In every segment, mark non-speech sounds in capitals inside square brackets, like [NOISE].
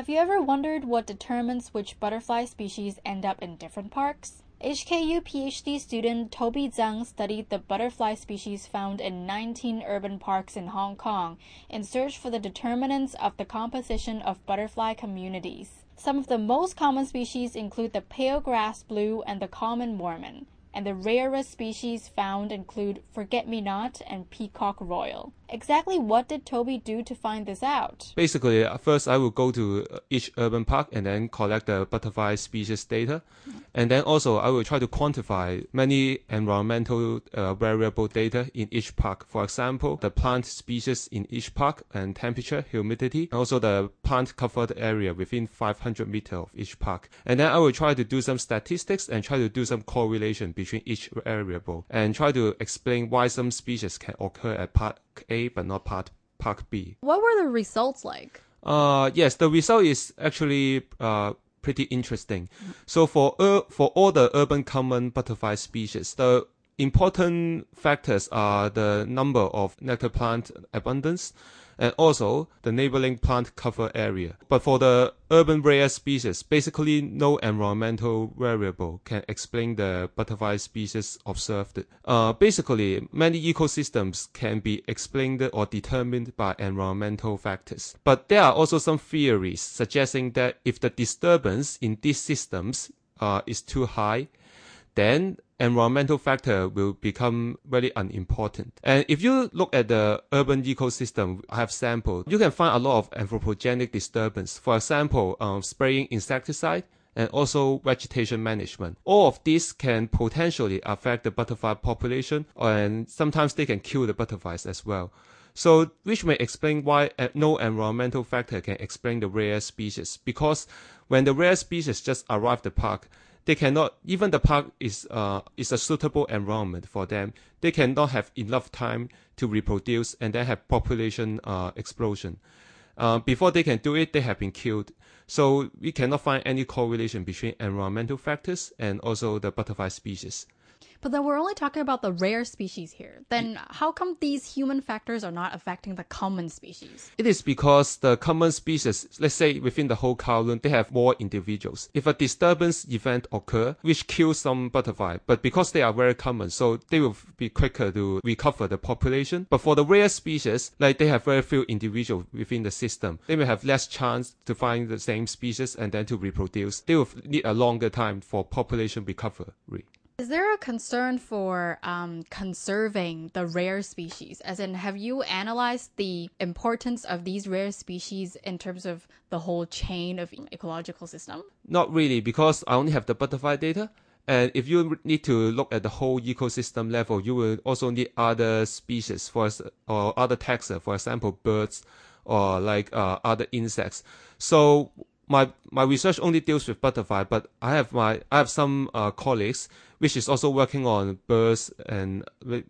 Have you ever wondered what determines which butterfly species end up in different parks? HKU PhD student Toby Zhang studied the butterfly species found in 19 urban parks in Hong Kong in search for the determinants of the composition of butterfly communities. Some of the most common species include the pale grass blue and the common Mormon, and the rarest species found include forget-me-not and peacock royal. Exactly what did Toby do to find this out? Basically, uh, first I will go to uh, each urban park and then collect the butterfly species data. And then also I will try to quantify many environmental uh, variable data in each park. For example, the plant species in each park and temperature, humidity, and also the plant covered area within 500 meter of each park. And then I will try to do some statistics and try to do some correlation between each variable and try to explain why some species can occur at park A but not part part B. What were the results like? Uh, yes, the result is actually uh, pretty interesting. So for ur- for all the urban common butterfly species, the important factors are the number of nectar plant abundance and also the neighboring plant cover area. But for the urban rare species, basically no environmental variable can explain the butterfly species observed. Uh, basically, many ecosystems can be explained or determined by environmental factors. But there are also some theories suggesting that if the disturbance in these systems uh, is too high, then environmental factor will become very unimportant. And if you look at the urban ecosystem I have sampled, you can find a lot of anthropogenic disturbance. For example, um, spraying insecticide and also vegetation management. All of these can potentially affect the butterfly population and sometimes they can kill the butterflies as well. So, which may explain why no environmental factor can explain the rare species. Because when the rare species just arrive the park, they cannot even the park is uh is a suitable environment for them they cannot have enough time to reproduce and then have population uh, explosion. Uh, before they can do it they have been killed. So we cannot find any correlation between environmental factors and also the butterfly species But then we're only talking about the rare species here. Then how come these human factors are not affecting the common species? It is because the common species, let's say within the whole colony, they have more individuals. If a disturbance event occur, which kills some butterfly, but because they are very common, so they will be quicker to recover the population. But for the rare species, like they have very few individuals within the system, they may have less chance to find the same species and then to reproduce. They will need a longer time for population recovery. Is there a concern for um, conserving the rare species? As in, have you analyzed the importance of these rare species in terms of the whole chain of ecological system? Not really, because I only have the butterfly data. And if you need to look at the whole ecosystem level, you will also need other species for or other taxa, for example, birds or like uh, other insects. So my my research only deals with butterfly, but I have my I have some uh, colleagues which is also working on birds and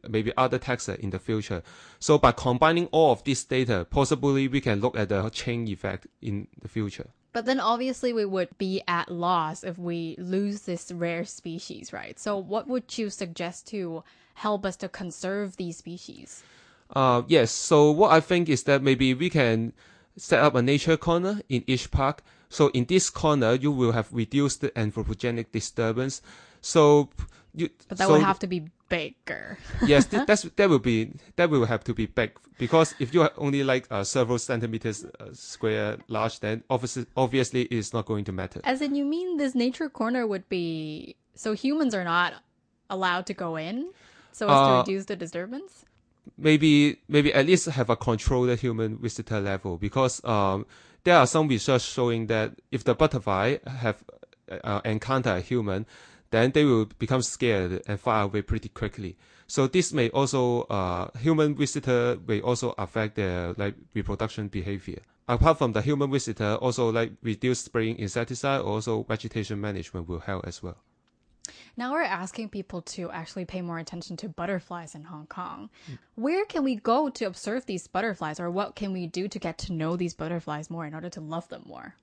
maybe other taxa in the future. So by combining all of this data, possibly we can look at the chain effect in the future. But then obviously we would be at loss if we lose this rare species, right? So what would you suggest to help us to conserve these species? Uh, yes. So what I think is that maybe we can set up a nature corner in each park. So in this corner, you will have reduced the anthropogenic disturbance. So you. But that so, would have to be bigger. [LAUGHS] yes, th- [LAUGHS] that's that will be that will have to be big because if you are only like uh, several centimeters uh, square large, then obviously obviously it's not going to matter. As in, you mean this nature corner would be so humans are not allowed to go in, so as to Uh, reduce the disturbance. maybe maybe at least have a controlled human visitor level because um, there are some research showing that if the butterfly have uh, encounter a human, then they will become scared and fly away pretty quickly. So this may also uh, human visitor may also affect their like reproduction behavior. Apart from the human visitor, also like reduce spraying insecticide, also vegetation management will help as well. Now we're asking people to actually pay more attention to butterflies in Hong Kong. Where can we go to observe these butterflies, or what can we do to get to know these butterflies more in order to love them more?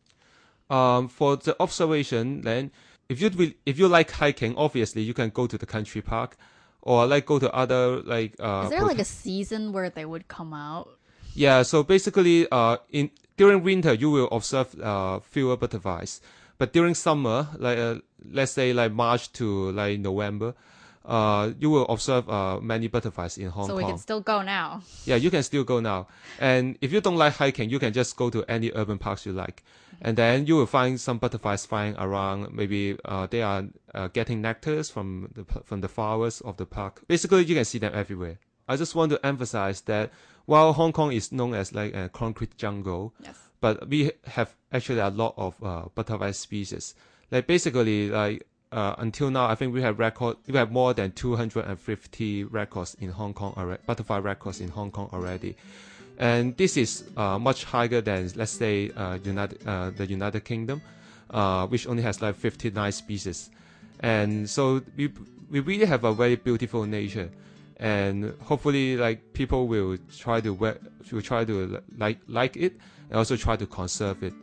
Um, for the observation, then if you if you like hiking, obviously you can go to the country park, or like go to other like uh. Is there like a season where they would come out? yeah, so basically, uh, in during winter you will observe uh, fewer butterflies, but during summer, like uh, let's say like March to like November, uh, you will observe uh, many butterflies in Hong so Kong. So we can still go now. Yeah, you can still go now. And if you don't like hiking, you can just go to any urban parks you like. And then you will find some butterflies flying around. Maybe uh, they are uh, getting nectars from the from the flowers of the park. Basically, you can see them everywhere. I just want to emphasize that while Hong Kong is known as like a concrete jungle, Yes. But we have actually a lot of uh, butterfly species. Like basically, like uh, until now, I think we have record we have more than 250 records in Hong Kong already, butterfly records in Hong Kong already, and this is uh, much higher than let's say uh, United uh, the United Kingdom, uh, which only has like 59 species, and so we we really have a very beautiful nature. And hopefully, like people will try to will try to like like it, and also try to conserve it.